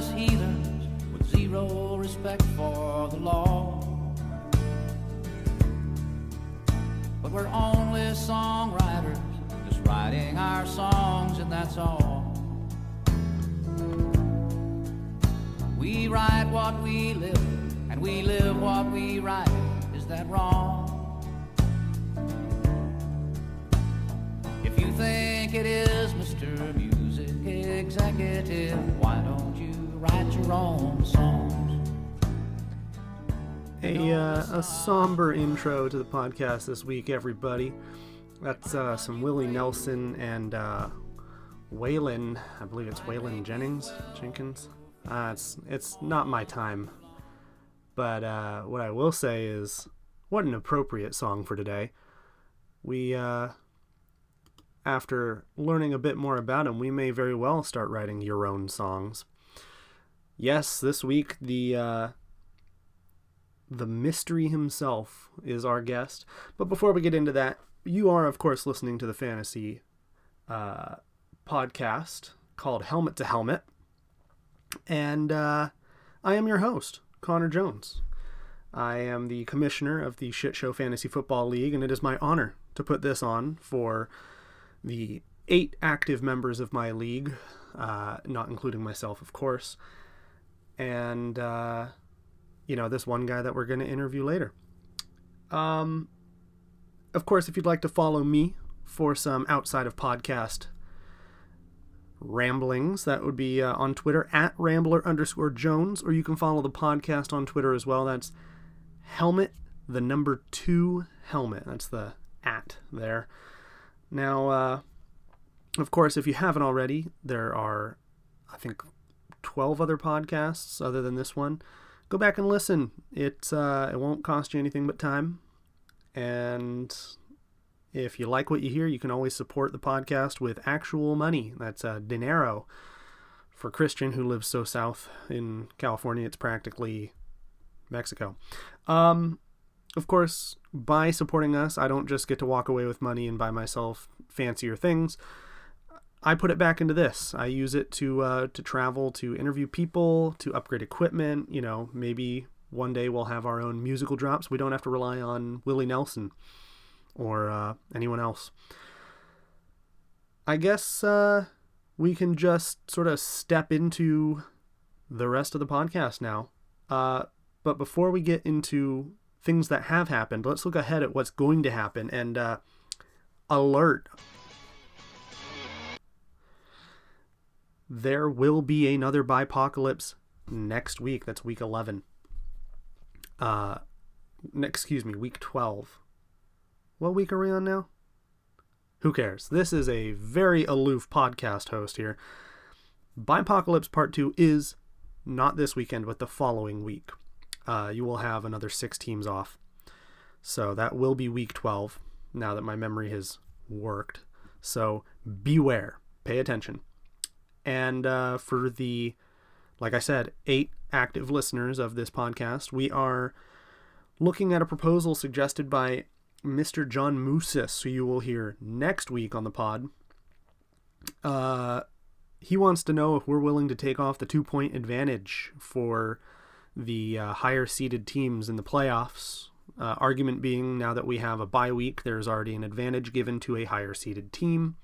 us heathens with zero respect for the law. But we're only songwriters, just writing our songs, and that's all. We write what we live, and we live what we write. Is that wrong? If you think it is, Mr. Music Executive, why don't write your own songs? A, uh, a somber intro to the podcast this week, everybody. That's uh, some Willie Nelson and uh, Waylon. I believe it's Waylon Jennings Jenkins. Uh, it's it's not my time, but uh, what I will say is, what an appropriate song for today. We, uh, after learning a bit more about him, we may very well start writing your own songs. Yes, this week the uh, the mystery himself is our guest. But before we get into that, you are of course listening to the fantasy uh, podcast called Helmet to Helmet and uh, I am your host, Connor Jones. I am the commissioner of the Shit Show Fantasy Football League, and it is my honor to put this on for the eight active members of my league, uh, not including myself, of course, and uh, you know this one guy that we're going to interview later. Um, of course, if you'd like to follow me for some outside of podcast ramblings. That would be uh, on Twitter at Rambler underscore Jones, or you can follow the podcast on Twitter as well. That's Helmet, the number two helmet. That's the at there. Now, uh, of course, if you haven't already, there are, I think, 12 other podcasts other than this one. Go back and listen. It, uh, it won't cost you anything but time. And if you like what you hear, you can always support the podcast with actual money. That's uh, dinero. For Christian, who lives so south in California, it's practically Mexico. Um, of course, by supporting us, I don't just get to walk away with money and buy myself fancier things. I put it back into this. I use it to uh, to travel, to interview people, to upgrade equipment. You know, maybe one day we'll have our own musical drops. We don't have to rely on Willie Nelson or uh, anyone else. I guess uh, we can just sort of step into the rest of the podcast now. Uh, but before we get into things that have happened, let's look ahead at what's going to happen and uh, alert. There will be another Bipocalypse next week. That's week 11. Uh, excuse me, week 12. What week are we on now? Who cares? This is a very aloof podcast host here. Bipocalypse Part 2 is not this weekend, but the following week. Uh, you will have another six teams off. So that will be week 12, now that my memory has worked. So beware, pay attention. And uh, for the, like I said, eight active listeners of this podcast, we are looking at a proposal suggested by Mr. John Moosis, who you will hear next week on the pod. Uh, he wants to know if we're willing to take off the two point advantage for the uh, higher seeded teams in the playoffs. Uh, argument being, now that we have a bye week, there's already an advantage given to a higher seeded team.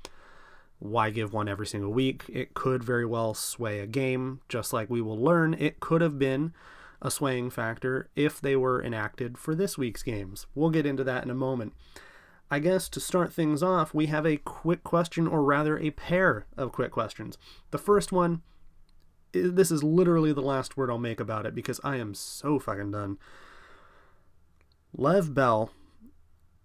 Why give one every single week? It could very well sway a game, just like we will learn. It could have been a swaying factor if they were enacted for this week's games. We'll get into that in a moment. I guess to start things off, we have a quick question, or rather, a pair of quick questions. The first one, this is literally the last word I'll make about it because I am so fucking done. Lev Bell,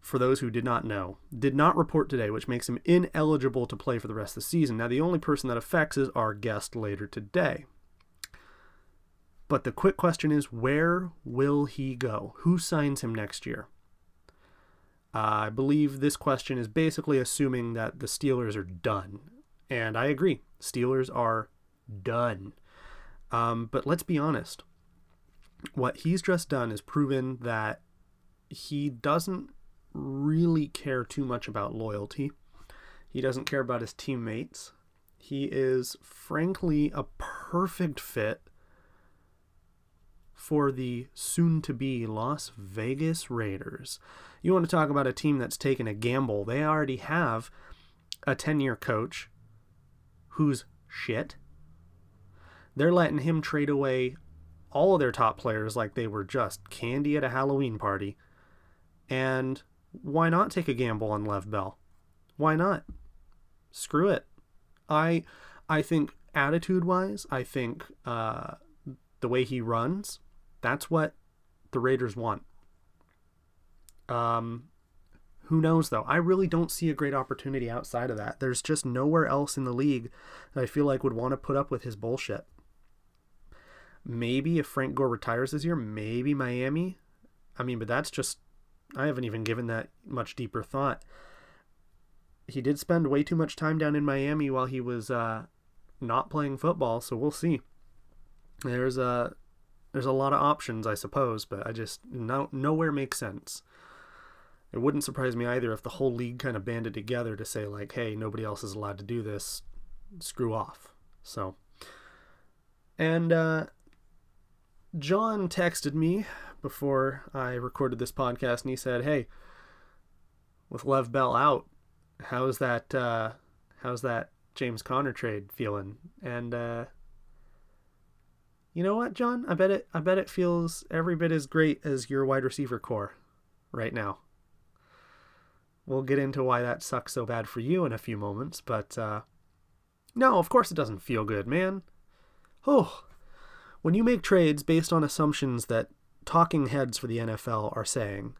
for those who did not know, did not report today, which makes him ineligible to play for the rest of the season. Now, the only person that affects is our guest later today. But the quick question is where will he go? Who signs him next year? Uh, I believe this question is basically assuming that the Steelers are done. And I agree. Steelers are done. Um, but let's be honest. What he's just done is proven that he doesn't really care too much about loyalty. He doesn't care about his teammates. He is, frankly, a perfect fit for the soon to be Las Vegas Raiders. You want to talk about a team that's taken a gamble? They already have a 10 year coach who's shit. They're letting him trade away all of their top players like they were just candy at a Halloween party. And why not take a gamble on Lev Bell? Why not? Screw it. I I think attitude wise, I think uh, the way he runs, that's what the Raiders want. Um, who knows though? I really don't see a great opportunity outside of that. There's just nowhere else in the league that I feel like would want to put up with his bullshit. Maybe if Frank Gore retires this year, maybe Miami. I mean, but that's just I haven't even given that much deeper thought. He did spend way too much time down in Miami while he was uh, not playing football, so we'll see. There's a there's a lot of options, I suppose, but I just no nowhere makes sense. It wouldn't surprise me either if the whole league kind of banded together to say like, "Hey, nobody else is allowed to do this. Screw off." So, and uh, John texted me before I recorded this podcast, and he said, "Hey, with Lev Bell out, how's that? Uh, how's that James Conner trade feeling?" And uh, you know what, John? I bet it. I bet it feels every bit as great as your wide receiver core right now. We'll get into why that sucks so bad for you in a few moments, but uh, no, of course it doesn't feel good, man. Oh, when you make trades based on assumptions that talking heads for the NFL are saying,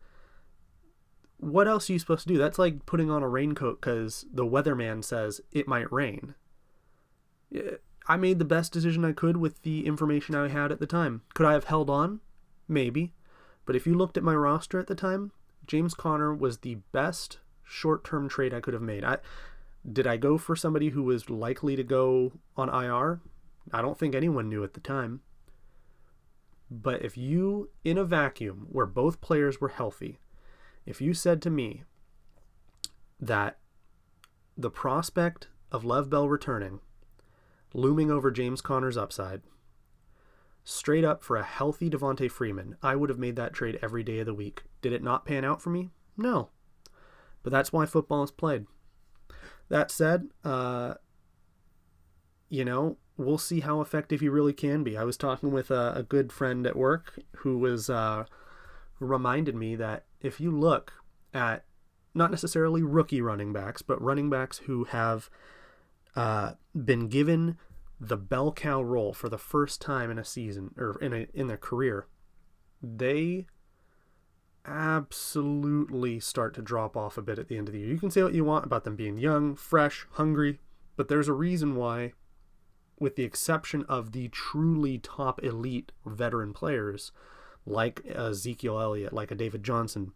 what else are you supposed to do? That's like putting on a raincoat because the weatherman says it might rain. I made the best decision I could with the information I had at the time. Could I have held on? Maybe. But if you looked at my roster at the time, James Conner was the best short-term trade I could have made. I did I go for somebody who was likely to go on IR? I don't think anyone knew at the time. But if you, in a vacuum where both players were healthy, if you said to me that the prospect of Lev Bell returning, looming over James Conner's upside, straight up for a healthy Devonta Freeman, I would have made that trade every day of the week. Did it not pan out for me? No. But that's why football is played. That said, uh, you know, we'll see how effective he really can be. I was talking with a, a good friend at work who was uh, reminded me that if you look at not necessarily rookie running backs, but running backs who have uh, been given the bell cow role for the first time in a season or in a in their career, they absolutely start to drop off a bit at the end of the year. You can say what you want about them being young, fresh, hungry, but there's a reason why with the exception of the truly top elite veteran players like Ezekiel Elliott, like a David Johnson,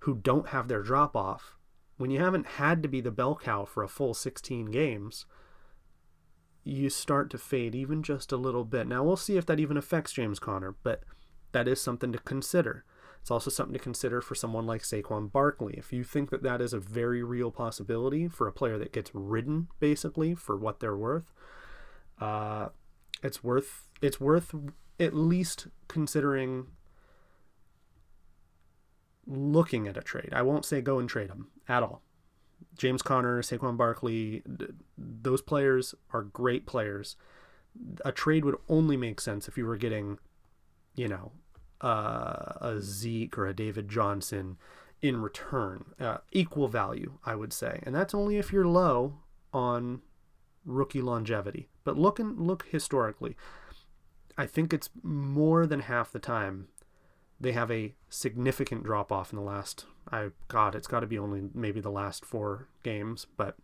who don't have their drop off, when you haven't had to be the bell cow for a full 16 games, you start to fade even just a little bit. Now, we'll see if that even affects James Conner, but that is something to consider. It's also something to consider for someone like Saquon Barkley. If you think that that is a very real possibility for a player that gets ridden, basically, for what they're worth, uh, it's worth it's worth at least considering looking at a trade. I won't say go and trade them at all. James Conner, Saquon Barkley, those players are great players. A trade would only make sense if you were getting, you know, uh, a Zeke or a David Johnson in return, uh, equal value, I would say, and that's only if you're low on rookie longevity. But look and look historically. I think it's more than half the time they have a significant drop off in the last I god, it's got to be only maybe the last 4 games, but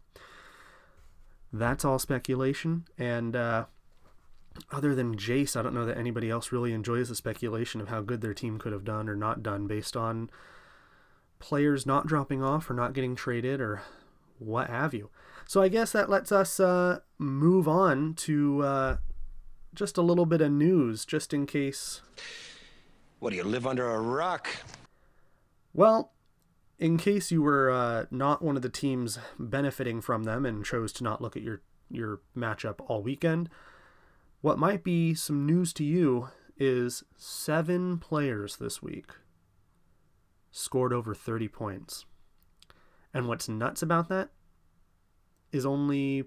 that's all speculation and uh, other than Jace, I don't know that anybody else really enjoys the speculation of how good their team could have done or not done based on players not dropping off or not getting traded or what have you. So I guess that lets us uh, move on to uh, just a little bit of news, just in case. What do you live under a rock? Well, in case you were uh, not one of the teams benefiting from them and chose to not look at your your matchup all weekend, What might be some news to you is seven players this week scored over 30 points. And what's nuts about that is only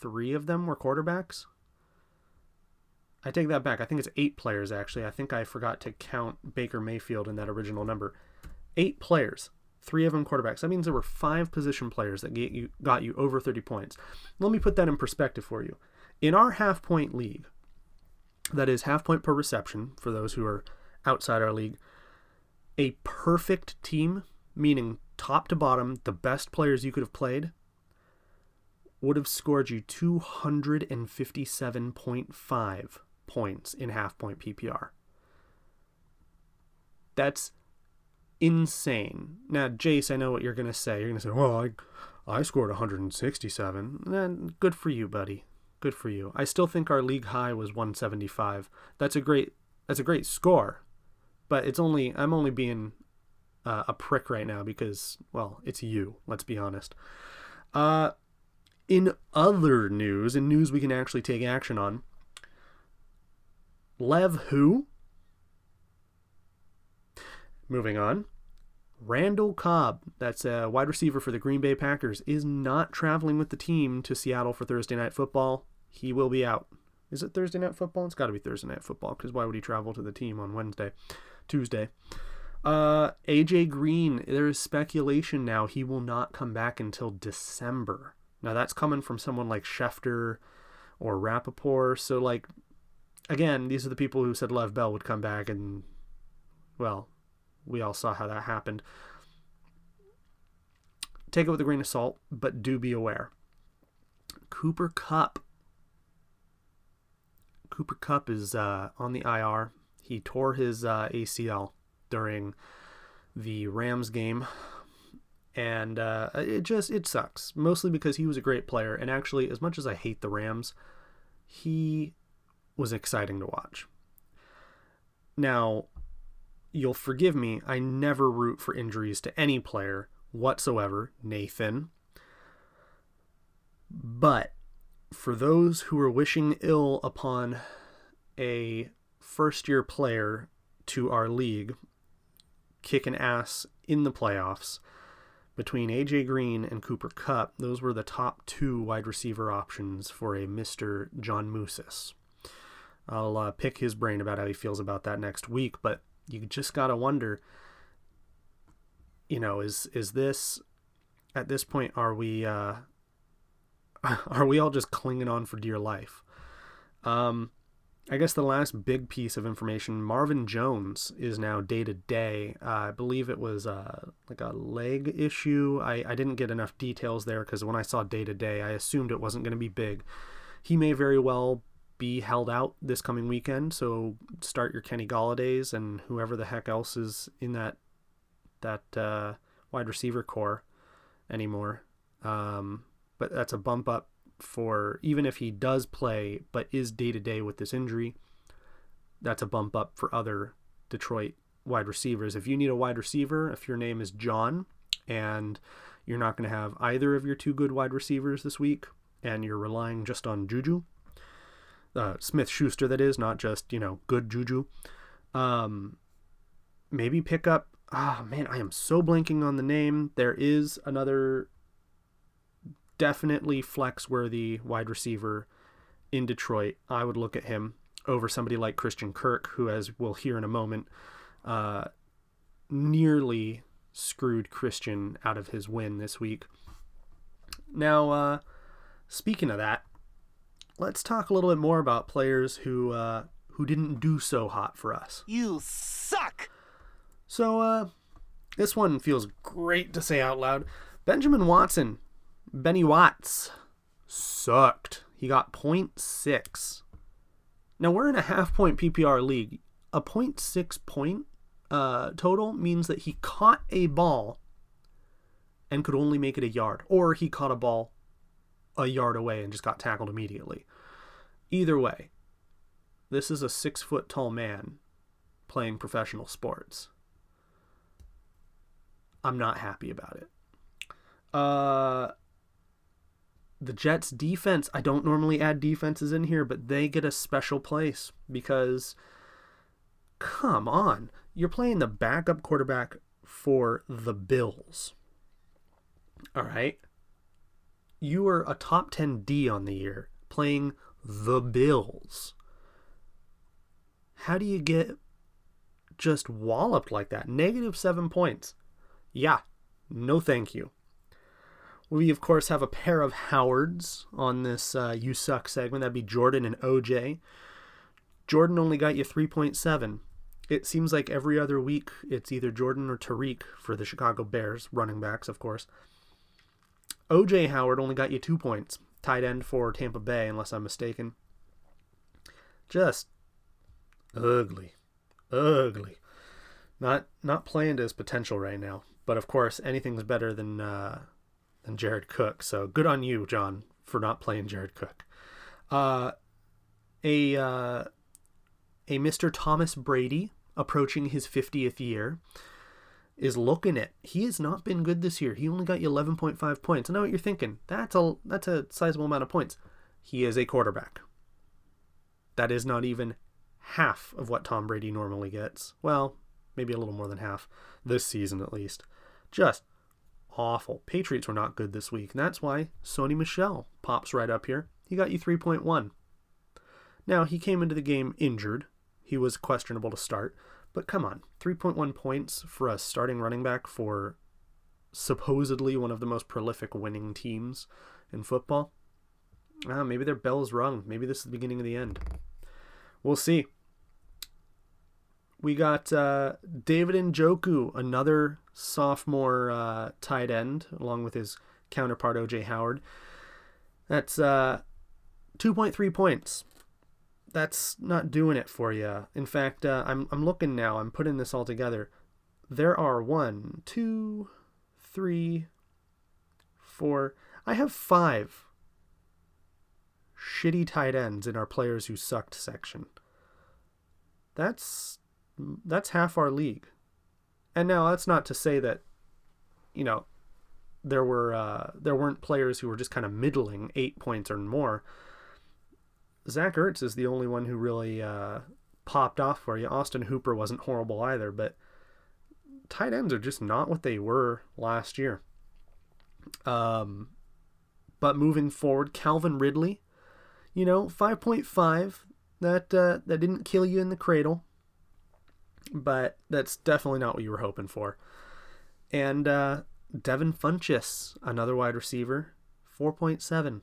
three of them were quarterbacks. I take that back. I think it's eight players, actually. I think I forgot to count Baker Mayfield in that original number. Eight players, three of them quarterbacks. That means there were five position players that get you, got you over 30 points. Let me put that in perspective for you. In our half point league, that is half point per reception for those who are outside our league, a perfect team, meaning top to bottom, the best players you could have played, would have scored you 257.5 points in half point PPR. That's insane. Now, Jace, I know what you're going to say. You're going to say, well, I, I scored 167. Then good for you, buddy. Good for you. I still think our league high was 175. That's a great that's a great score, but it's only I'm only being uh, a prick right now because well, it's you. Let's be honest. Uh, in other news, in news we can actually take action on, Lev who? Moving on. Randall Cobb, that's a wide receiver for the Green Bay Packers, is not traveling with the team to Seattle for Thursday night football. He will be out. Is it Thursday night football? It's got to be Thursday night football because why would he travel to the team on Wednesday, Tuesday? Uh, AJ Green, there is speculation now he will not come back until December. Now that's coming from someone like Schefter or Rapoport. So like, again, these are the people who said Lev Bell would come back, and well, we all saw how that happened. Take it with a grain of salt, but do be aware. Cooper Kupp. Cooper Kupp is uh, on the IR. He tore his uh, ACL during the Rams game, and uh, it just it sucks. Mostly because he was a great player, and actually, as much as I hate the Rams, he was exciting to watch. Now, you'll forgive me, I never root for injuries to any player whatsoever, Nathan. But for those who are wishing ill upon a first year player to our league, kicking ass in the playoffs, between AJ Green and Cooper Kupp, those were the top two wide receiver options for a Mr. John Moosis. I'll uh, pick his brain about how he feels about that next week, but you just gotta wonder you know is is this at this point are we uh are we all just clinging on for dear life um I guess the last big piece of information, Marvin Jones is now day to day. I believe it was uh, like a leg issue. I, I didn't get enough details there because when I saw day to day, I assumed it wasn't going to be big. He may very well be held out this coming weekend. So start your Kenny Golladays and whoever the heck else is in that that uh, wide receiver core anymore. Um, but that's a bump up for even if he does play, but is day to day with this injury. That's a bump up for other Detroit wide receivers. If you need a wide receiver, if your name is John and you're not going to have either of your two good wide receivers this week, and you're relying just on Juju, uh, Smith Schuster, that is, not just, you know, good Juju. Um, maybe pick up. Ah, oh, man, I am so blanking on the name. There is another definitely flex worthy wide receiver in Detroit. I would look at him over somebody like Christian Kirk, who, as we'll hear in a moment, uh, nearly screwed Christian out of his win this week. Now, uh, speaking of that, let's talk a little bit more about players who uh, who didn't do so hot for us. You suck. So uh, this one feels great to say out loud. Benjamin Watson, Benny Watts, sucked. He got 0.6. Now we're in a half point PPR league. A 0.6 point uh, total means that he caught a ball and could only make it a yard, or he caught a ball a yard away and just got tackled immediately. Either way, this is a six foot tall man playing professional sports. I'm not happy about it. Uh, the Jets defense, I don't normally add defenses in here, but they get a special place because come on, you're playing the backup quarterback for the Bills. All right. You are a top 10 D on the year playing the Bills. How do you get just walloped like that? Negative seven points. Yeah, no thank you. We, of course, have a pair of Howards on this uh, You Suck segment. That'd be Jordan and OJ. Jordan only got you 3.7. It seems like every other week it's either Jordan or Tarik for the Chicago Bears, running backs, of course. OJ Howard only got you two points. Tight end for Tampa Bay, unless I'm mistaken. Just ugly. Ugly. Not not playing to his potential right now. But of course, anything's better than uh, than Jared Cook. So good on you, John, for not playing Jared Cook. Uh, a uh, a Mr. Thomas Brady approaching his 50th year is looking at. He has not been good this year. He only got you 11.5 points. I know what you're thinking. That's a that's a sizable amount of points. He is a quarterback. That is not even half of what Tom Brady normally gets. Well, maybe a little more than half this season at least. Just awful. Patriots were not good this week, and that's why Sony Michel pops right up here. He got you 3.1. Now, he came into the game injured. He was questionable to start, but come on, 3.1 points for a starting running back for supposedly one of the most prolific winning teams in football. Ah, maybe their bell's rung. Maybe this is the beginning of the end. We'll see. We got uh, David Njoku, another sophomore uh, tight end, along with his counterpart OJ Howard. That's uh, 2.3 points. That's not doing it for you. In fact, uh, I'm I'm looking now. I'm putting this all together. There are one, two, three, four. I have five shitty tight ends in our players who sucked section. That's that's half our league. And now that's not to say that you know there were uh, there weren't players who were just kind of middling eight points or more. Zach Ertz is the only one who really uh, popped off for you. Austin Hooper wasn't horrible either, but tight ends are just not what they were last year. Um, but moving forward, Calvin Ridley, you know, five point five. That uh, that didn't kill you in the cradle, but that's definitely not what you were hoping for. And uh, Devin Funchess, another wide receiver, four point seven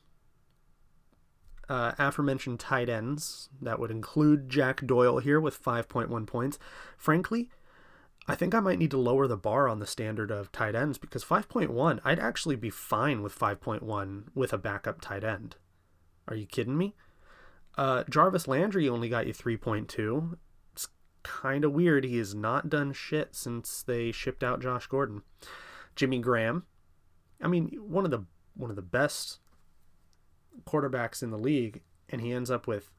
uh, aforementioned tight ends. That would include Jack Doyle here with 5.1 points. Frankly, I think I might need to lower the bar on the standard of tight ends because 5.1, I'd actually be fine with 5.1 with a backup tight end. Are you kidding me? Uh, Jarvis Landry only got you 3.2. Kind of weird. He has not done shit since they shipped out Josh Gordon. Jimmy Graham, I mean, one of the one of the best quarterbacks in the league, and he ends up with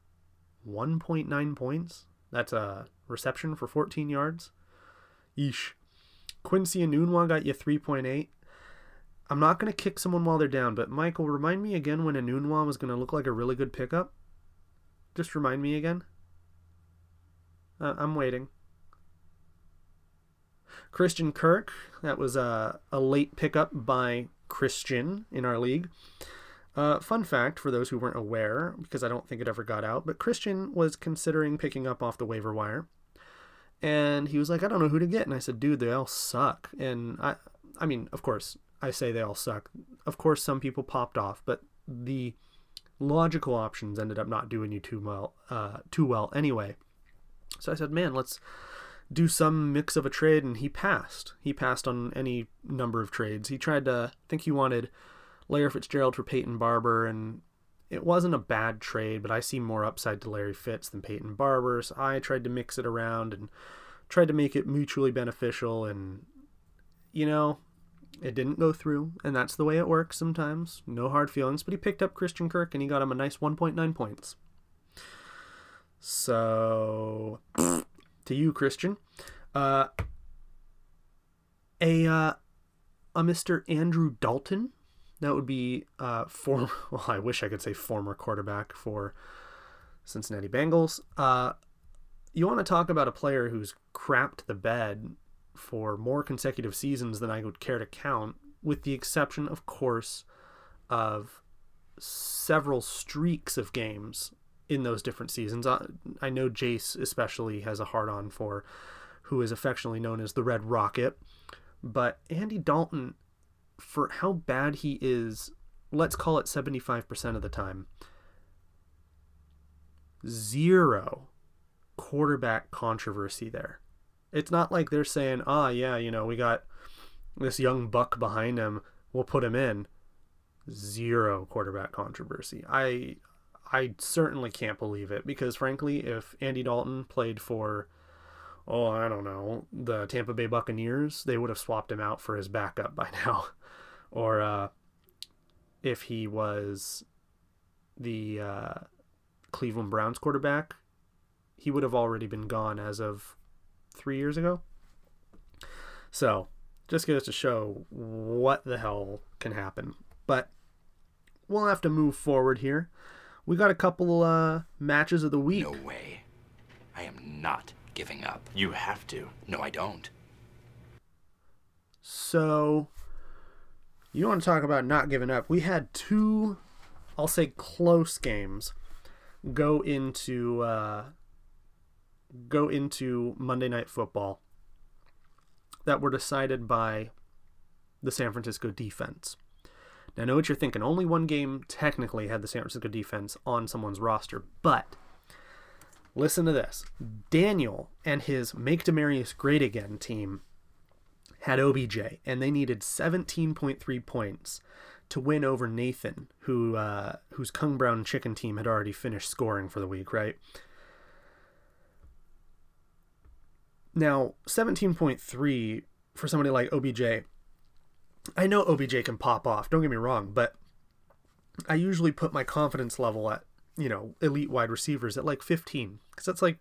1.9 points. That's a reception for 14 yards. Yeesh. Quincy Enunwa got you 3.8. I'm not going to kick someone while they're down, but Michael, remind me again when Enunwa was going to look like a really good pickup. Just remind me again. Uh, I'm waiting. Christian Kirk, that was a, a late pickup by Christian in our league. Uh, fun fact for those who weren't aware, because I don't think it ever got out, but Christian was considering picking up off the waiver wire. And he was like, I don't know who to get. And I said, dude, they all suck. And I, I mean, of course, I say they all suck. Of course, some people popped off, but the logical options ended up not doing you too well, uh, too well anyway. So I said, man, let's do some mix of a trade. And he passed. He passed on any number of trades. He tried to, I think he wanted Larry Fitzgerald for Peyton Barber, and it wasn't a bad trade, but I see more upside to Larry Fitz than Peyton Barber. So I tried to mix it around and tried to make it mutually beneficial, and you know, it didn't go through, and that's the way it works sometimes. No hard feelings, but he picked up Christian Kirk and he got him a nice 1.9 points. So, to you, Christian, uh, a uh, a Mr. Andrew Dalton That would be uh, former. Well, I wish I could say former quarterback for Cincinnati Bengals. Uh, you want to talk about a player who's crapped the bed for more consecutive seasons than I would care to count, with the exception, of course, of several streaks of games in those different seasons. I, I know Jace especially has a hard on for who is affectionately known as the Red Rocket, but Andy Dalton, for how bad he is, let's call it 75% of the time, zero quarterback controversy there. It's not like they're saying, ah, yeah, you know, we got this young buck behind him, we'll put him in. Zero quarterback controversy. I I certainly can't believe it because frankly, if Andy Dalton played for oh, I don't know, the Tampa Bay Buccaneers, they would have swapped him out for his backup by now. or uh, if he was the uh, Cleveland Browns quarterback, he would have already been gone as of three years ago. So, just goes to show what the hell can happen. But we'll have to move forward here. We got a couple uh, matches of the week. No way. I am not giving up. You have to. No, I don't. So, you want to talk about not giving up? We had two, I'll say, close games go into uh, go into Monday Night Football that were decided by the San Francisco defense. Now, I know what you're thinking. Only one game technically had the San Francisco defense on someone's roster, but listen to this. Daniel and his Make Demarius Great Again team had OBJ, and they needed 17.3 points to win over Nathan, who uh, whose Kung Brown Chicken team had already finished scoring for the week, right? Now, 17.3 for somebody like OBJ, I know OBJ can pop off, don't get me wrong, but I usually put my confidence level at, you know, elite wide receivers at like 15, because that's like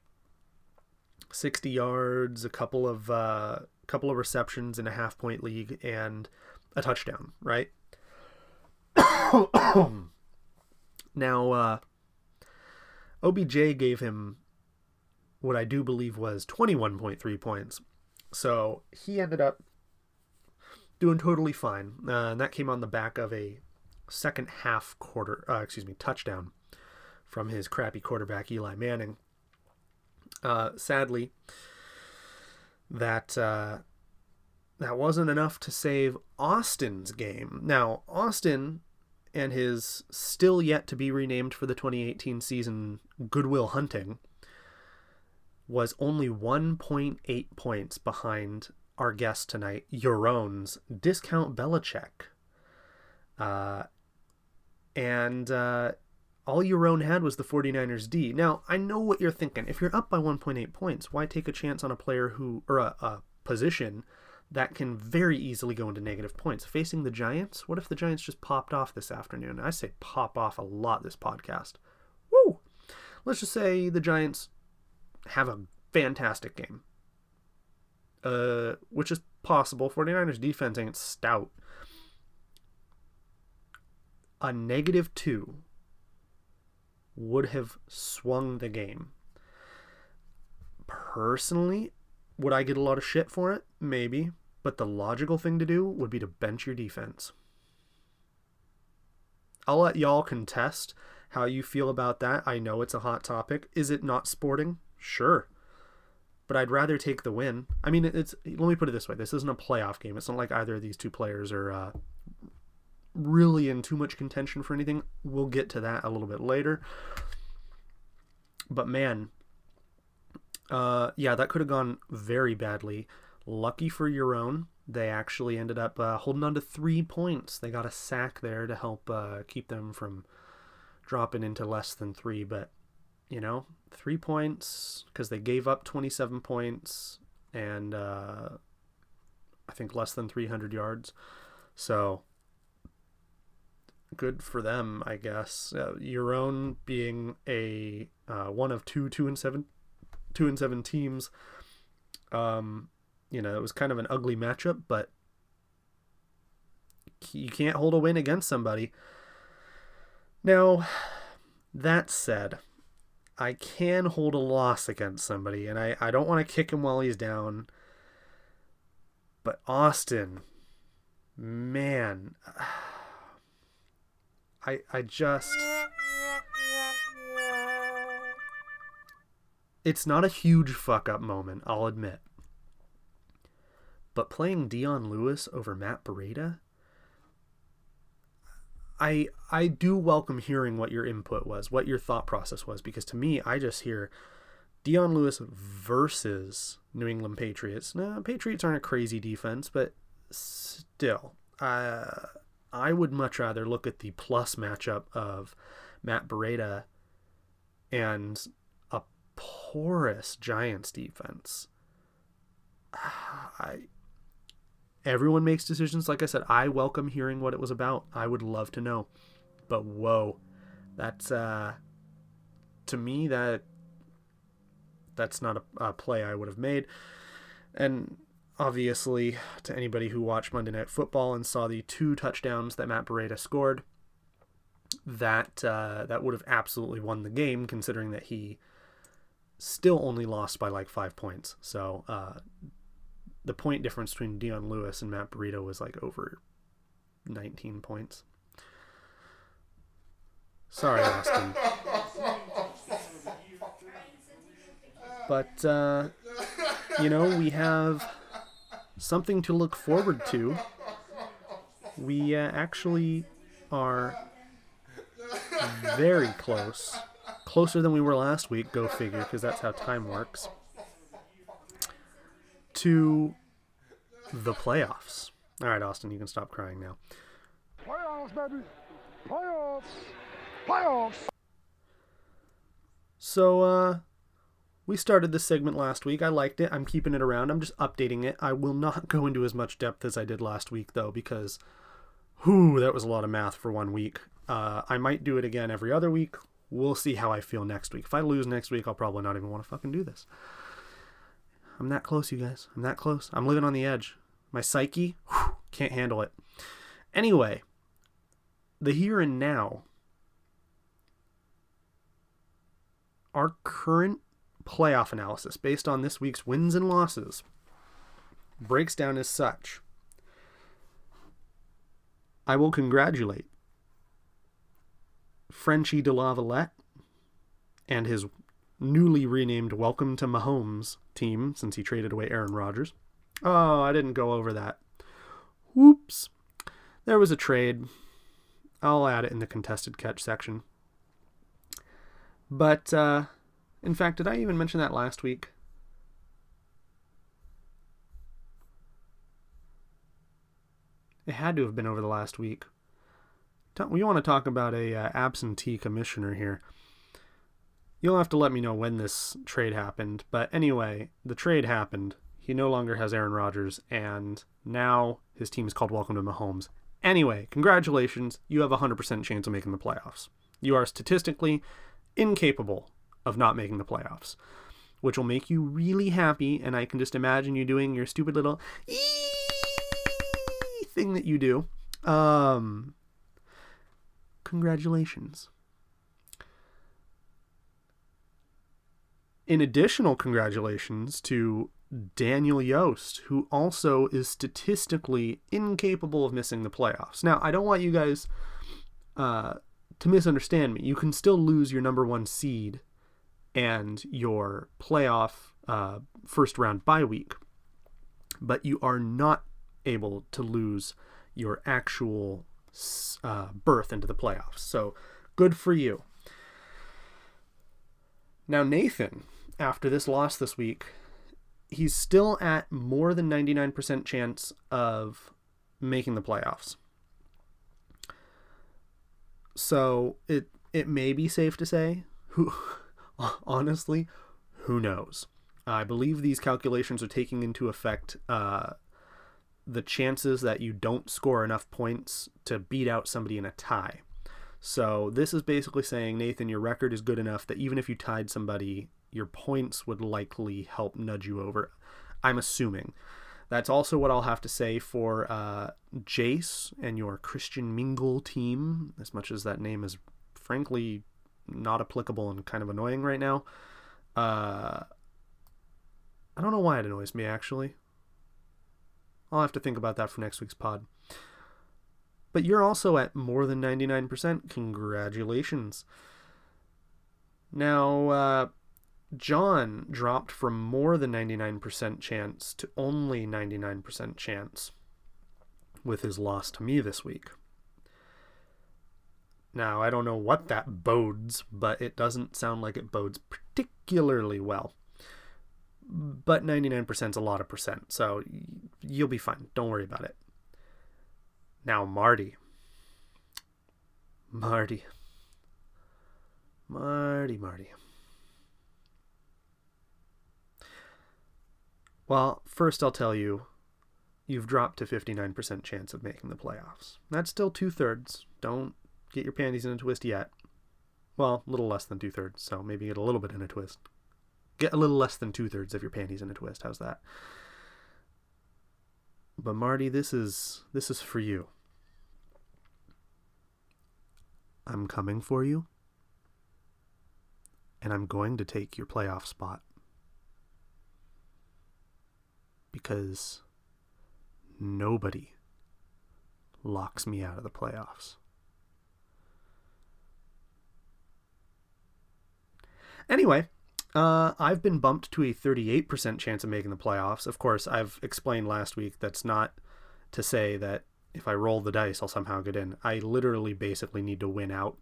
60 yards, a couple of uh, couple of receptions in a half point league, and a touchdown, right? now, uh, OBJ gave him what I do believe was 21.3 points. So he ended up doing totally fine. Uh, and that came on the back of a second half quarter, uh, excuse me, touchdown from his crappy quarterback, Eli Manning. Uh, sadly, that uh, that wasn't enough to save Austin's game. Now, Austin and his still yet to be renamed for the 2018 season Goodwill Hunting was only 1.8 points behind our guest tonight, Yaron's Discount Belichick. Uh, and uh, all Yaron had was the 49ers D. Now, I know what you're thinking. If you're up by 1.8 points, why take a chance on a player who, or a, a position that can very easily go into negative points? Facing the Giants, what if the Giants just popped off this afternoon? I say pop off a lot this podcast. Woo! Let's just say the Giants have a fantastic game. Uh, which is possible. 49ers defense ain't stout. A negative two would have swung the game. Personally, would I get a lot of shit for it? Maybe. But the logical thing to do would be to bench your defense. I'll let y'all contest how you feel about that. I know it's a hot topic. Is it not sporting? Sure. But I'd rather take the win. I mean, it's let me put it this way: this isn't a playoff game. It's not like either of these two players are uh, really in too much contention for anything. We'll get to that a little bit later. But man, uh, yeah, that could have gone very badly. Lucky for Yaron, they actually ended up uh, holding on to three points. They got a sack there to help uh, keep them from dropping into less than three. But you know, three points because they gave up 27 points and uh, I think less than 300 yards. So good for them, I guess. Uh, Yaron being a uh, one of two two and seven two and seven teams. Um, you know, it was kind of an ugly matchup, but you can't hold a win against somebody. Now, that said, I can hold a loss against somebody, and I, I don't want to kick him while he's down. But Austin, man, I I just it's not a huge fuck up moment, I'll admit. But playing Dion Lewis over Matt Breida, I I do welcome hearing what your input was, what your thought process was, because to me, I just hear Dion Lewis versus New England Patriots. Now, Patriots aren't a crazy defense, but still, uh, I would much rather look at the plus matchup of Matt Breida and a porous Giants defense. I everyone makes decisions. Like I said, I welcome hearing what it was about. I would love to know. But whoa, that's uh to me that that's not a, a play I would have made. And obviously, to anybody who watched Monday Night Football and saw the two touchdowns that Matt Breida scored, that uh, that would have absolutely won the game, considering that he still only lost by like five points. So uh, the point difference between Dion Lewis and Matt Breida was like over 19 points. Sorry, Austin. But, uh, you know, we have something to look forward to. We uh, actually are very close. Closer than we were last week, go figure, because that's how time works. To the playoffs. All right, Austin, you can stop crying now. Playoffs, baby. Playoffs. Playoffs. So, uh, we started this segment last week. I liked it. I'm keeping it around. I'm just updating it. I will not go into as much depth as I did last week, though, because, whew, that was a lot of math for one week. Uh, I might do it again every other week. We'll see how I feel next week. If I lose next week, I'll probably not even want to fucking do this. I'm that close, you guys. I'm that close. I'm living on the edge. My psyche whew, can't handle it. Anyway, the here and now. Our current playoff analysis based on this week's wins and losses breaks down as such. I will congratulate Frenchie de Lavalette and his newly renamed Welcome to Mahomes team since he traded away Aaron Rodgers. Oh, I didn't go over that. Whoops. There was a trade. I'll add it in the contested catch section. But uh, in fact, did I even mention that last week? It had to have been over the last week. We want to talk about a uh, absentee commissioner here. You'll have to let me know when this trade happened, but anyway, the trade happened. He no longer has Aaron Rodgers, and now his team is called Welcome to Mahomes. Anyway, congratulations. You have a 100% chance of making the playoffs. You are statistically incapable of not making the playoffs, which will make you really happy. And I can just imagine you doing your stupid little thing that you do. Um, congratulations. In additional congratulations to Daniel Yost, who also is statistically incapable of missing the playoffs. Now, I don't want you guys uh, to misunderstand me. You can still lose your number one seed and your playoff uh, first round bye week, but you are not able to lose your actual uh, berth into the playoffs. So good for you. Now, Nathan, after this loss this week, he's still at more than 99% chance of making the playoffs. So it it may be safe to say who honestly who knows. I believe these calculations are taking into effect uh, the chances that you don't score enough points to beat out somebody in a tie. So this is basically saying, Nathan, your record is good enough that even if you tied somebody, your points would likely help nudge you over. I'm assuming. That's also what I'll have to say for uh, Jace and your Christian Mingle team, as much as that name is frankly not applicable and kind of annoying right now. Uh, I don't know why it annoys me, actually. I'll have to think about that for next week's pod. But you're also at more than 99%. Congratulations. Now, uh, John dropped from more than 99% chance to only 99% chance with his loss to me this week. Now, I don't know what that bodes, but it doesn't sound like it bodes particularly well. But 99% is a lot of percent, so you'll be fine. Don't worry about it. Now, Marty. Marty. Marty, Marty. Well, first I'll tell you, you've dropped to 59% chance of making the playoffs. That's still two thirds. Don't get your panties in a twist yet. Well, a little less than two thirds, so maybe get a little bit in a twist. Get a little less than two thirds of your panties in a twist. How's that? But Marty, this is this is for you. I'm coming for you. And I'm going to take your playoff spot. Because nobody locks me out of the playoffs. Anyway, uh, I've been bumped to a 38% chance of making the playoffs. Of course, I've explained last week that's not to say that if I roll the dice, I'll somehow get in. I literally basically need to win out.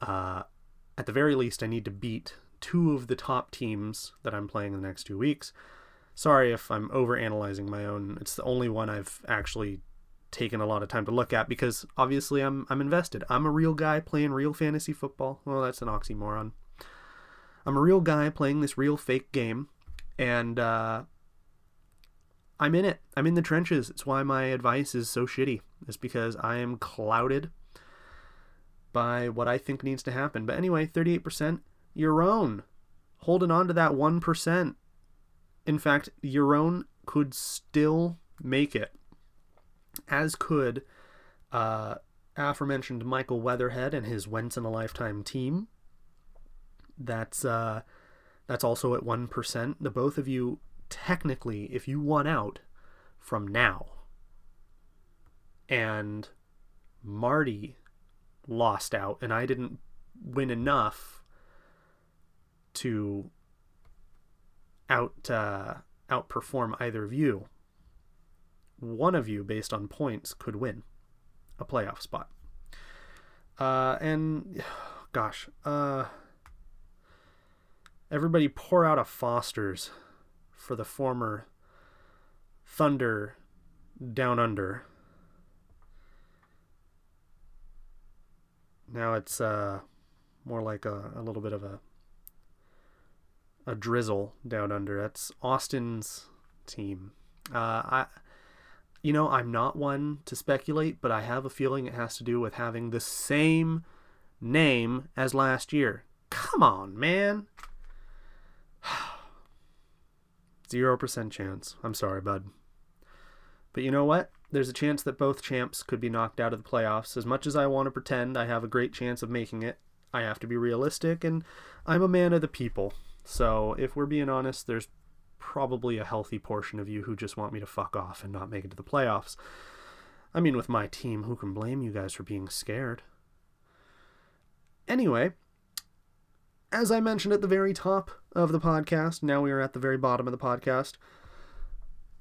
Uh, at the very least, I need to beat two of the top teams that I'm playing in the next two weeks. Sorry if I'm over analyzing my own. It's the only one I've actually taken a lot of time to look at because obviously I'm I'm invested. I'm a real guy playing real fantasy football. Well, that's an oxymoron. I'm a real guy playing this real fake game, and uh, I'm in it. I'm in the trenches. It's why my advice is so shitty. It's because I am clouded by what I think needs to happen. But anyway, 38%, Yaron. Holding on to that 1%. In fact, Yaron could still make it, as could uh, aforementioned Michael Weatherhead and his once in a lifetime team. That's uh, that's also at one percent. The both of you technically, if you won out from now, and Marty lost out, and I didn't win enough to out uh, outperform either of you, one of you, based on points, could win a playoff spot. Uh, and gosh, uh, everybody pour out a Foster's for the former Thunder Down Under. Now it's uh, more like a, a little bit of a a drizzle down under. That's Austin's team. Uh, I, you know, I'm not one to speculate, but I have a feeling it has to do with having the same name as last year. Come on, man. Zero percent chance. I'm sorry, bud. But you know what? There's a chance that both champs could be knocked out of the playoffs. As much as I want to pretend I have a great chance of making it, I have to be realistic, and I'm a man of the people. So if we're being honest, there's probably a healthy portion of you who just want me to fuck off and not make it to the playoffs. I mean, with my team, who can blame you guys for being scared? Anyway, as I mentioned at the very top of the podcast, now we are at the very bottom of the podcast.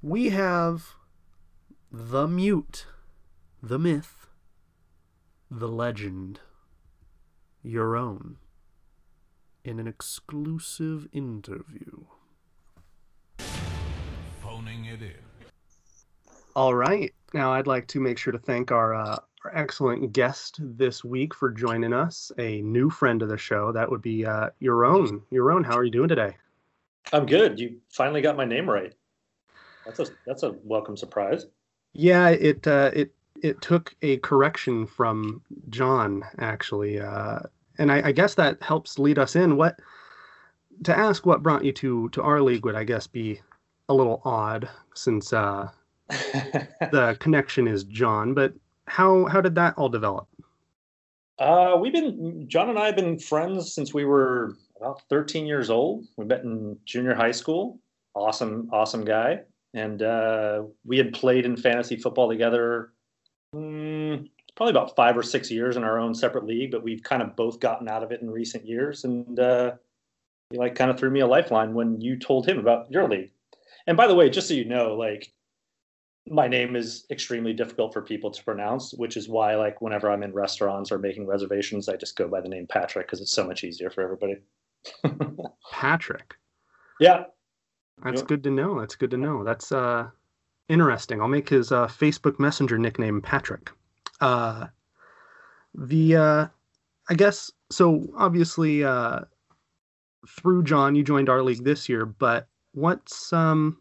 We have the mute, the myth, the legend, Yaron, in an exclusive interview. Phoning it in. All right. Now, I'd like to make sure to thank our, uh, our excellent guest this week for joining us, a new friend of the show. That would be uh, Yaron. Your own. How are you doing today? I'm good. You finally got my name right. That's a that's a welcome surprise. Yeah, it uh, it it took a correction from John actually, uh, and I, I guess that helps lead us in. What to ask what brought you to to our league would I guess be a little odd since uh, the connection is John. But how how did that all develop? Uh, we've been John and I have been friends since we were about 13 years old. We met in junior high school. Awesome, awesome guy, and uh, we had played in fantasy football together. Mm, probably about five or six years in our own separate league, but we've kind of both gotten out of it in recent years. And uh, he like kind of threw me a lifeline when you told him about your league. And by the way, just so you know, like my name is extremely difficult for people to pronounce, which is why like whenever I'm in restaurants or making reservations, I just go by the name Patrick because it's so much easier for everybody. Patrick. Yeah. That's Yep. good to know. That's good to know. That's uh interesting. I'll make his uh, Facebook Messenger nickname Patrick. Uh the uh I guess so obviously uh through John you joined our league this year, but what's um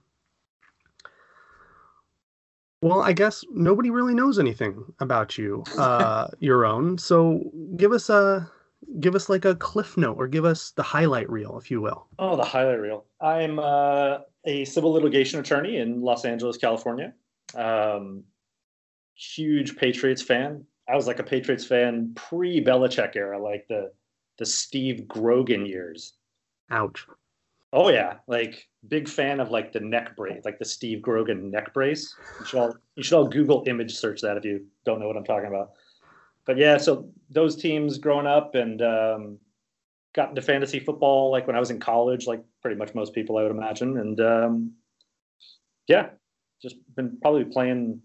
well, I guess nobody really knows anything about you, uh, Yaron. So give us a, give us like a cliff note, or give us the highlight reel, if you will. Oh, the highlight reel. I'm uh, a civil litigation attorney in Los Angeles, California. Um, huge Patriots fan. I was like a Patriots fan pre Belichick era, like the the Steve Grogan years. Ouch. Oh yeah, like big fan of like the neck brace, like the Steve Grogan neck brace. You should all you should all Google image search that if you don't know what I'm talking about. But yeah, so those teams growing up and um, got into fantasy football like when I was in college, like pretty much most people I would imagine, and um, yeah, just been probably playing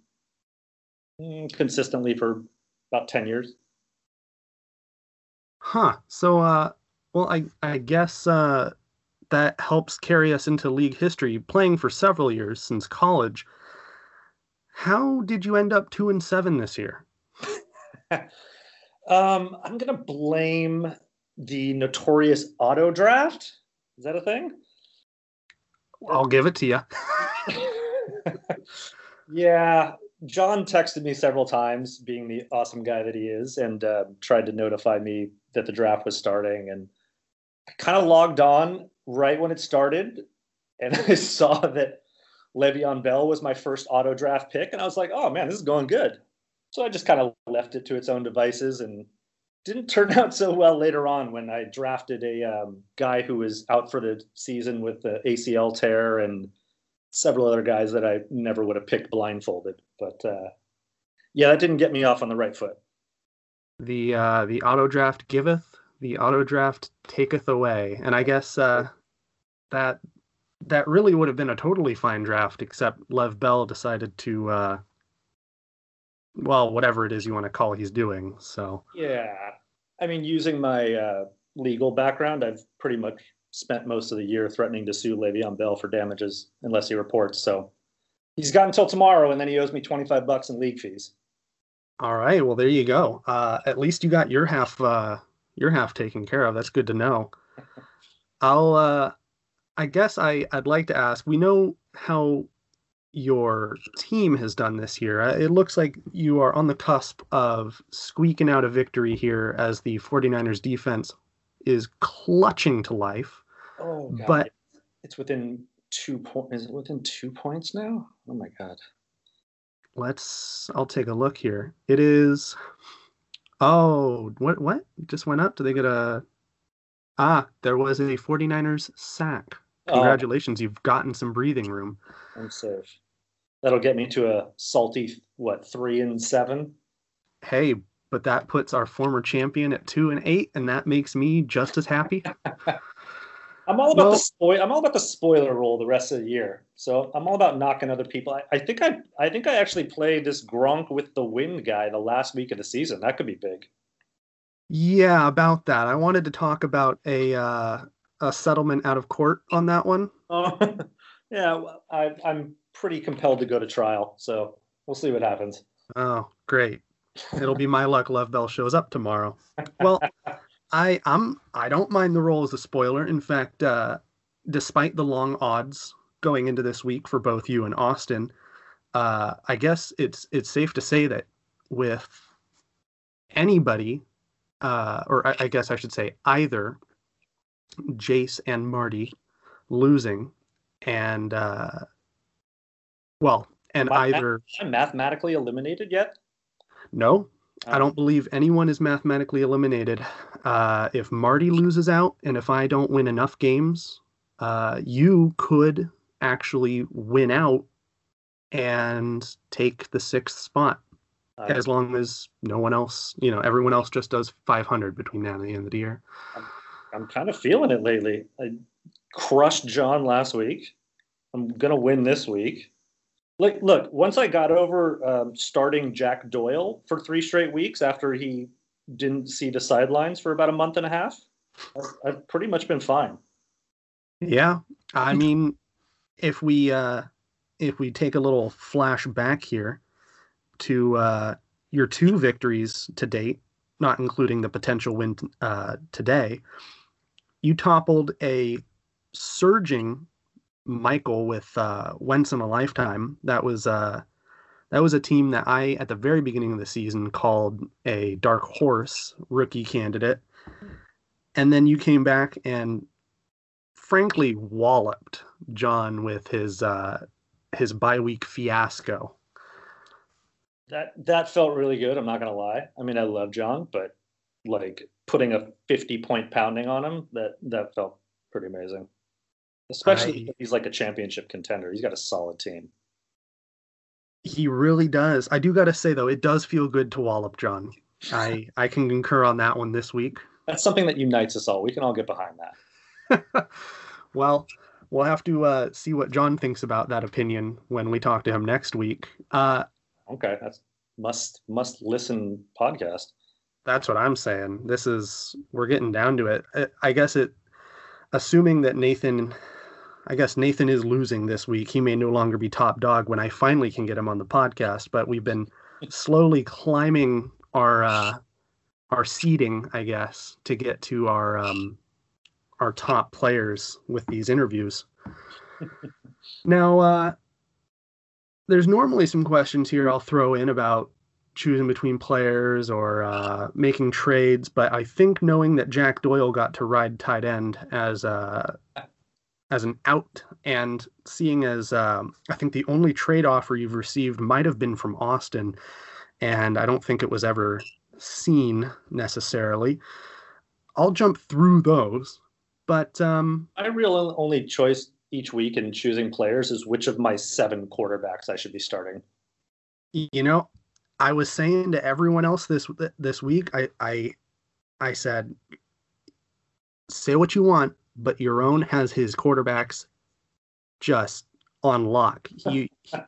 consistently for about ten years. Huh. So, uh, well, I I guess uh, that helps carry us into league history. Playing for several years since college. How did you end up two and seven this year? Um, I'm gonna blame the notorious auto draft. Is that a thing? I'll give it to you. yeah, John texted me several times, being the awesome guy that he is, and uh, tried to notify me that the draft was starting. And I kind of logged on right when it started, and I saw that Le'Veon Bell was my first auto draft pick, and I was like, "Oh man, this is going good." So I just kind of left it to its own devices, and didn't turn out so well later on when I drafted a um, guy who was out for the season with the ACL tear and several other guys that I never would have picked blindfolded. But uh, yeah, that didn't get me off on the right foot. The uh, the auto draft giveth, the auto draft taketh away, and I guess uh, that that really would have been a totally fine draft, except Lev Bell decided to, uh, well, whatever it is you want to call he's doing. So Yeah, I mean, using my uh, legal background, I've pretty much spent most of the year threatening to sue Le'Veon Bell for damages unless he reports. So he's got until tomorrow, and then he owes me twenty five bucks in league fees. All right. Well, there you go. Uh, at least you got your half, uh, your half taken care of. That's good to know. I'll, uh, I guess I, I'd like to ask. We know how your team has done this year. Uh, It looks like you are on the cusp of squeaking out a victory here as the 49ers defense is clutching to life. Oh, God. But it's within two points. Is it within two points now? Oh my God. let's, I'll take a look here. It is, oh, what, what? Just went up? Did they get a, ah, there was a 49ers sack. Oh, Congratulations, you've gotten some breathing room. I'm safe. That'll get me to a salty what three and seven. Hey, but that puts our former champion at two and eight, and that makes me just as happy. I'm all about Well- the spoil. I'm all about the spoiler role the rest of the year. So I'm all about knocking other people. I, I think I I think I actually played this Gronk with the wind guy the last week of the season. That could be big. Yeah, about that. I wanted to talk about a uh, a settlement out of court on that one. Oh, yeah. well, I, I'm pretty compelled to go to trial. So we'll see what happens. Oh, great. It'll be my luck Lev Bell shows up tomorrow. Well, I I'm I don't mind the role as a spoiler. In fact, uh, despite the long odds going into this week for both you and Austin, uh, I guess it's it's safe to say that with anybody, uh, or I, I guess I should say either Jace and Marty losing, and uh, well, and Am either I mathematically eliminated yet? No, I don't believe anyone is mathematically eliminated. Uh, if Marty loses out, and if I don't win enough games, uh, you could actually win out and take the sixth spot, Uh, as long as no one else, you know, everyone else just does 500 between now and the end of the year. I'm kind of feeling it lately. I crushed John last week. I'm gonna win this week. Look, look. Once I got over um, starting Jack Doyle for three straight weeks after he didn't see the sidelines for about a month and a half, I've, I've pretty much been fine. Yeah, I mean, if we uh, if we take a little flashback here to uh, your two victories to date, not including the potential win uh, today, you toppled a surging Michael with uh, Once in a Lifetime. That was uh, that was a team that I at the very beginning of the season called a dark horse rookie candidate, and then you came back and frankly walloped John with his uh, his bye week fiasco. That that felt really good. I'm not gonna lie. I mean, I love John, but like putting a 50 point pounding on him, that that felt pretty amazing. Especially I- if he's like a championship contender. He's got a solid team. He really does. I do got to say though, it does feel good to wallop John. I I can concur on that one this week. That's something that unites us all. We can all get behind that. well, we'll have to uh, see what John thinks about that opinion when we talk to him next week. Uh, Okay, that's must must listen podcast. That's what I'm saying. This is we're getting down to it. I- I guess it assuming that Nathan I guess Nathan is losing this week. He may no longer be top dog when I finally can get him on the podcast, but we've been slowly climbing our uh our seeding, I guess, to get to our um our top players with these interviews. now uh there's normally some questions here I'll throw in about choosing between players or uh, making trades, but I think knowing that Jack Doyle got to ride tight end as a as an out, and seeing as um, I think the only trade offer you've received might have been from Austin, and I don't think it was ever seen necessarily. I'll jump through those, but um, My real only choice each week in choosing players is which of my seven quarterbacks I should be starting. you know, I was saying to everyone else this this week, I I I said, say what you want, but Yaron has his quarterbacks just on lock. You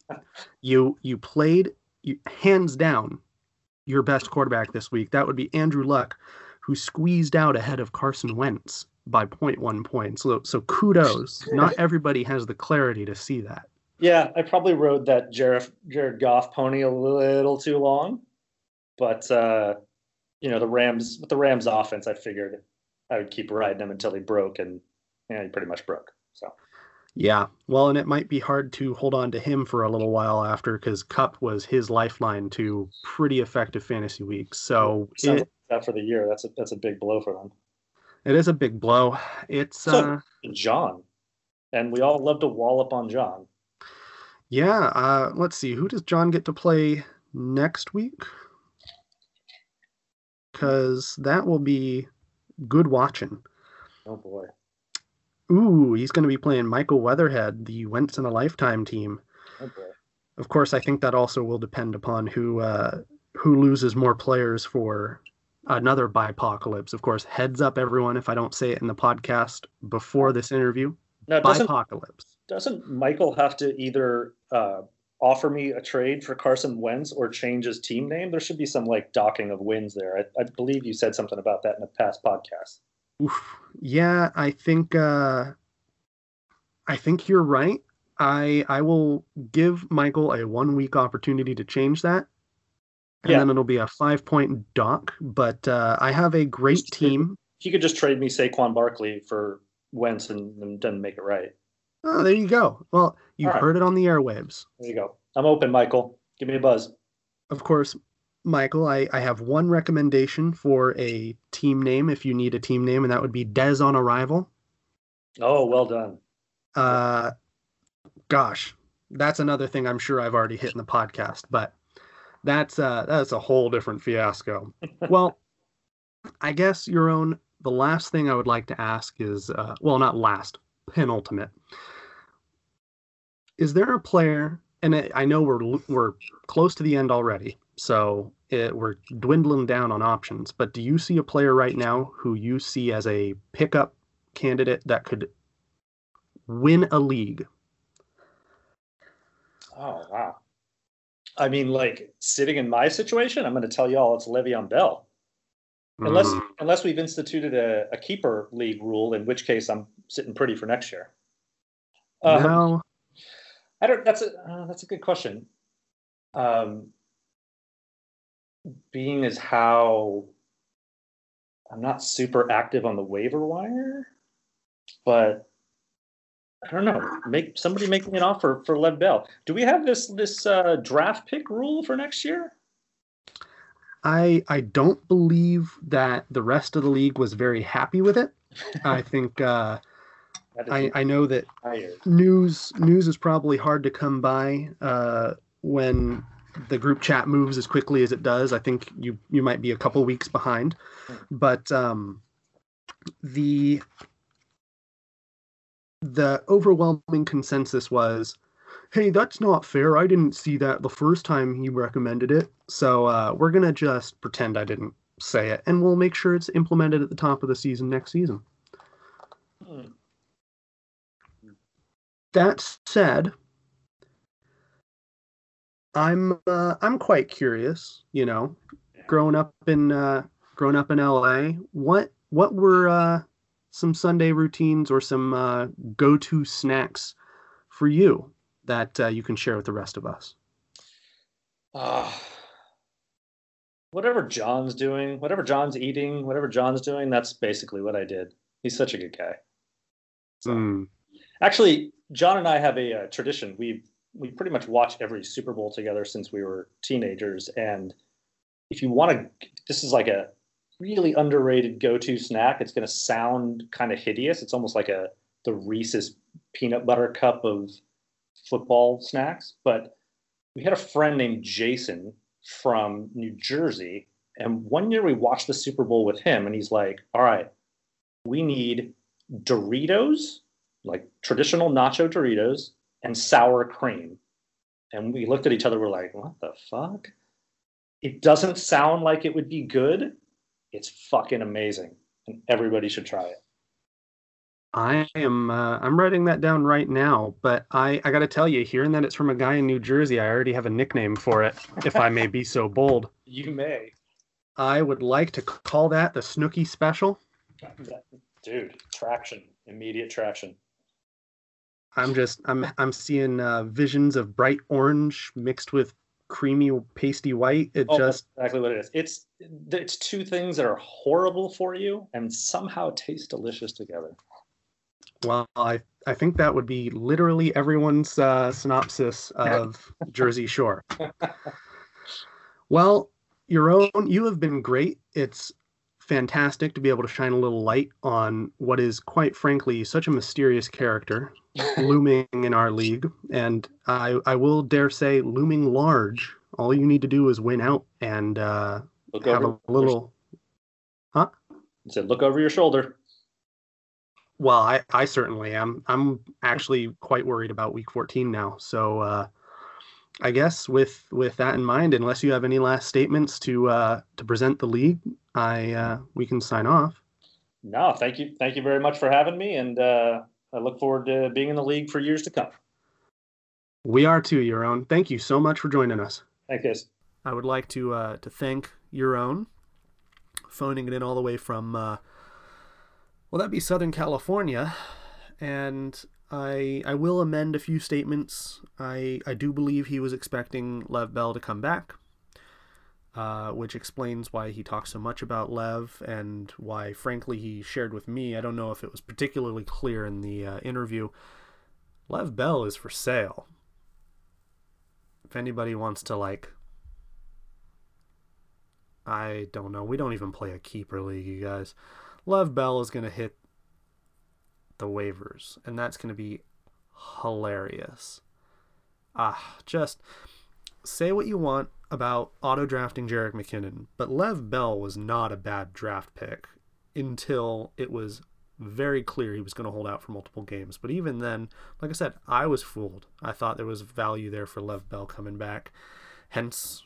you you played you, hands down your best quarterback this week. That would be Andrew Luck, who squeezed out ahead of Carson Wentz by 0.1 points. So so kudos. Not everybody has the clarity to see that. Yeah, I probably rode that Jared Jared Goff pony a little too long, but uh, you know the Rams with the Rams offense, I figured I would keep riding him until he broke, and yeah, he pretty much broke. So Yeah, well, and it might be hard to hold on to him for a little while after because Kupp was his lifeline to pretty effective fantasy weeks. So it, like that for the year. That's a that's a big blow for them. it is a big blow. It's So- uh, John, and we all love to wallop on John. yeah. Uh, let's see, who does John get to play next week? Because that will be good watching. Oh boy. Ooh, he's going to be playing Michael Weatherhead, the Once in a Lifetime team. Oh boy. Of course, I think that also will depend upon who uh, who loses more players for another bipocalypse. Of course, heads up, everyone, if I don't say it in the podcast before this interview, Now doesn't bipocalypse. doesn't Michael have to either uh, offer me a trade for Carson Wentz or change his team name? There should be some like docking of wins there. I, I believe you said something about that in a past podcast. Oof. Yeah, I think uh, I think you're right. I I will give Michael a one week opportunity to change that. And Yeah. then it'll be a five point dock. But uh, I have a great Just- team. He could just trade me Saquon Barkley for Wentz and, and doesn't make it right. Oh, there you go. Well, you've All right. heard it on the airwaves. There you go. I'm open, Michael. Give me a buzz. Of course, Michael, I, I have one recommendation for a team name if you need a team name, and that would be Dez on Arrival. Oh, well done. Uh, gosh, that's another thing I'm sure I've already hit in the podcast, but that's uh that's a whole different fiasco. well, I guess Yaron the last thing I would like to ask is uh, well, not last, penultimate. Is there a player and I know we're we're close to the end already, so it, we're dwindling down on options. But do you see a player right now who you see as a pickup candidate that could win a league? Oh wow! I mean, like sitting in my situation, I'm going to tell you all it's Le'Veon Bell. Unless Mm. unless we've instituted a, a keeper league rule, in which case I'm sitting pretty for next year. Um, no, I don't. That's a uh, that's a good question. Um, being as how I'm not super active on the waiver wire, but I don't know. Make somebody make me an offer for Lev Bell. Do we have this this uh, draft pick rule for next year? I I don't believe that the rest of the league was very happy with it. I think uh, I I know that tired. news news is probably hard to come by uh, when the group chat moves as quickly as it does. I think you you might be a couple weeks behind, but um, the the overwhelming consensus was, "Hey, that's not fair. I didn't see that the first time he recommended it, so uh, we're gonna just pretend I didn't say it, and we'll make sure it's implemented at the top of the season next season." Hmm. that said, I'm uh, I'm quite curious. You know, growing up in uh, growing up in LA, what what were uh, some Sunday routines or some uh, go to snacks for you that uh, you can share with the rest of us? Ah. whatever John's doing, whatever John's eating, whatever John's doing, that's basically what I did. He's such a good guy. So- Mm. Actually, John and I have a, uh tradition. We we pretty much watch every Super Bowl together since we were teenagers. And if you want to, this is like a really underrated go-to snack. It's going to sound kind of hideous. It's almost like a the Reese's peanut butter cup of football snacks. But we had a friend named Jason from New Jersey, and one year we watched the Super Bowl with him, and he's like, "All right, we need Doritos." like traditional nacho Doritos and sour cream. And we looked at each other, we're like, what the fuck? It doesn't sound like it would be good. It's fucking amazing. And everybody should try it. I am uh, I'm writing that down right now, but I I got to tell you, hearing that it's from a guy in New Jersey, I already have a nickname for it, if I may be so bold. You may. I would like to call that the Snooki Special. Dude, traction, immediate traction. I'm just I'm I'm seeing uh, visions of bright orange mixed with creamy pasty white. It Oh, just exactly what it is. It's it's two things that are horrible for you and somehow taste delicious together. Well, I I think that would be literally everyone's uh, synopsis of Jersey Shore. well, Yaron you have been great. It's fantastic to be able to shine a little light on what is quite frankly such a mysterious character looming in our league and I I will dare say looming large. All you need to do is win out and uh, Look have a little Huh? I said, look over your shoulder. Well, I, I certainly am. I'm actually quite worried about week 14 now. So uh, I guess with with that in mind, unless you have any last statements to uh, to present the league, I uh, we can sign off. No, thank you. Thank you very much for having me. And uh, I look forward to being in the league for years to come. We are too, Yaron. Thank you so much for joining us. Thank you. I would like to uh, to thank Yaron phoning it in all the way from uh, well, that'd be Southern California, and I I will amend a few statements. I I do believe he was expecting Lev Bell to come back, uh, which explains why he talks so much about Lev and why, frankly, he shared with me. I don't know if it was particularly clear in the uh, interview. Lev Bell is for sale. If anybody wants to like I don't know. We don't even play a keeper league, you guys. Lev Bell is going to hit the waivers, and that's going to be hilarious. Ah, just say what you want about auto drafting Jerick McKinnon, but Lev Bell was not a bad draft pick until it was very clear he was going to hold out for multiple games. But even then, like I said, I was fooled. I thought there was value there for Lev Bell coming back. Hence,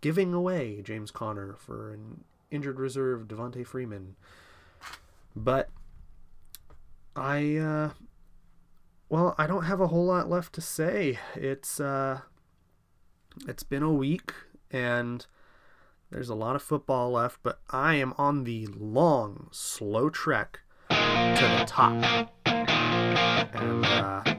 giving away James Conner for an injured reserve Devonta Freeman. But I, uh, well, I don't have a whole lot left to say. It's, uh, it's been a week and there's a lot of football left, but I am on the long, slow trek to the top. And uh,